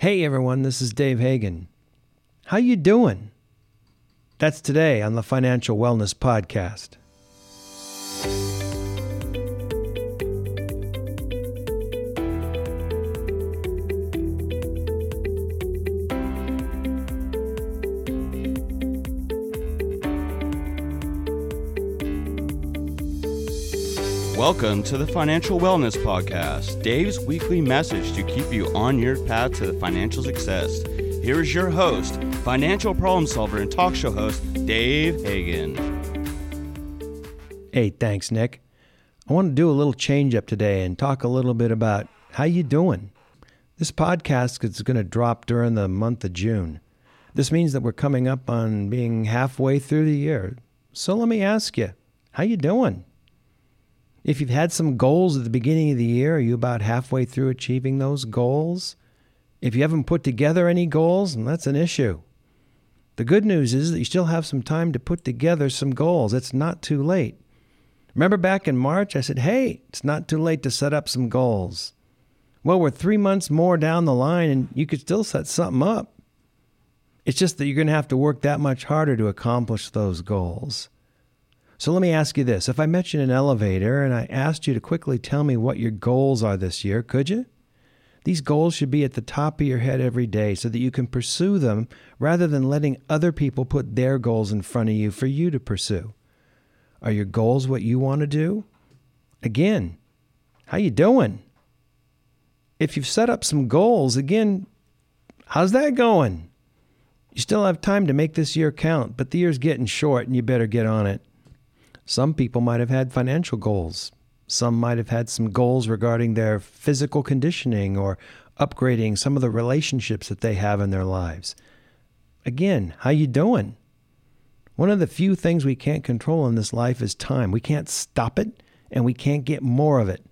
Hey everyone, this is Dave Hagan. How you doing? That's today on the Financial Wellness Podcast. Welcome to the Financial Wellness Podcast, Dave's weekly message to keep you on your path to financial success. Here is your host, financial problem solver and talk show host, Dave Hagan. Hey, thanks, Nick. I want to do a little change up today and talk a little bit about how you doing. This podcast is going to drop during the month of June. This means that we're coming up on being halfway through the year. So let me ask you, how you doing? If you've had some goals at the beginning of the year, are you about halfway through achieving those goals? If you haven't put together any goals, that's an issue. The good news is that you still have some time to put together some goals. It's not too late. Remember back in March, I said, hey, it's not too late to set up some goals. Well, we're three months more down the line and you could still set something up. It's just that you're going to have to work that much harder to accomplish those goals. So let me ask you this. If I met you in an elevator and I asked you to quickly tell me what your goals are this year, could you? These goals should be at the top of your head every day so that you can pursue them rather than letting other people put their goals in front of you for you to pursue. Are your goals what you want to do? Again, how you doing? If you've set up some goals, again, how's that going? You still have time to make this year count, but the year's getting short and you better get on it. Some people might have had financial goals. Some might have had some goals regarding their physical conditioning or upgrading some of the relationships that they have in their lives. Again, how you doing? One of the few things we can't control in this life is time. We can't stop it and we can't get more of it.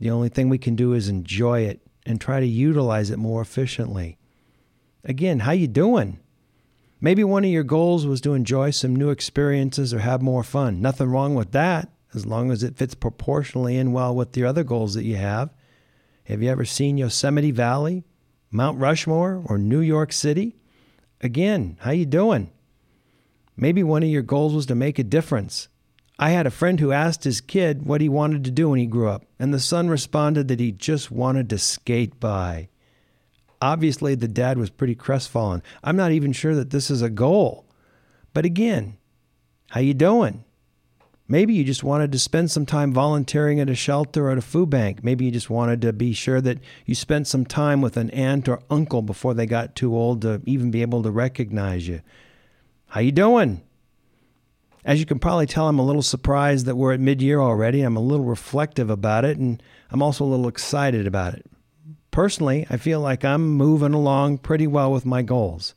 The only thing we can do is enjoy it and try to utilize it more efficiently. Again, how you doing? Maybe one of your goals was to enjoy some new experiences or have more fun. Nothing wrong with that, as long as it fits proportionally in well with the other goals that you have. Have you ever seen Yosemite Valley, Mount Rushmore, or New York City? Again, how you doing? Maybe one of your goals was to make a difference. I had a friend who asked his kid what he wanted to do when he grew up, and the son responded that he just wanted to skate by. Obviously, the dad was pretty crestfallen. I'm not even sure that this is a goal. But again, how you doing? Maybe you just wanted to spend some time volunteering at a shelter or at a food bank. Maybe you just wanted to be sure that you spent some time with an aunt or uncle before they got too old to even be able to recognize you. How you doing? As you can probably tell, I'm a little surprised that we're at mid-year already. I'm a little reflective about it, and I'm also a little excited about it. Personally, I feel like I'm moving along pretty well with my goals.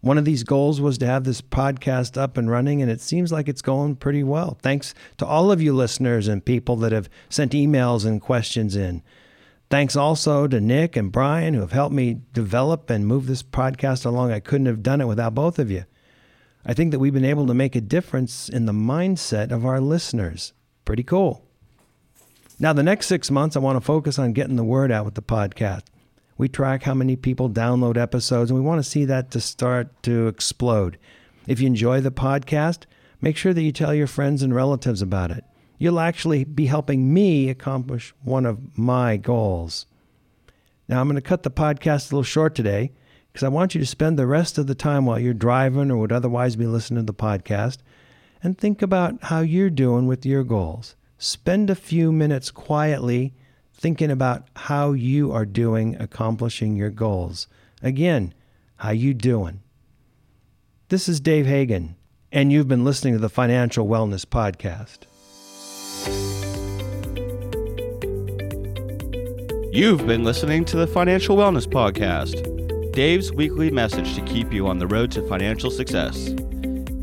One of these goals was to have this podcast up and running, and it seems like it's going pretty well. Thanks to all of you listeners and people that have sent emails and questions in. Thanks also to Nick and Brian who have helped me develop and move this podcast along. I couldn't have done it without both of you. I think that we've been able to make a difference in the mindset of our listeners. Pretty cool. Now, the next six months, I want to focus on getting the word out with the podcast. We track how many people download episodes, and we want to see that to start to explode. If you enjoy the podcast, make sure that you tell your friends and relatives about it. You'll actually be helping me accomplish one of my goals. Now, I'm going to cut the podcast a little short today because I want you to spend the rest of the time while you're driving or would otherwise be listening to the podcast and think about how you're doing with your goals spend a few minutes quietly thinking about how you are doing accomplishing your goals. Again, how you doing? This is Dave Hagan, and you've been listening to the Financial Wellness Podcast. You've been listening to the Financial Wellness Podcast, Dave's weekly message to keep you on the road to financial success.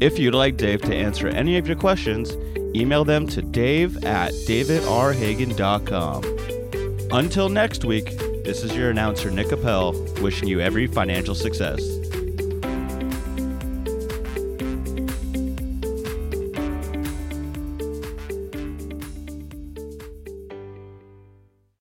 If you'd like Dave to answer any of your questions, email them to dave at davidrhagan.com. Until next week, this is your announcer, Nick Appel, wishing you every financial success.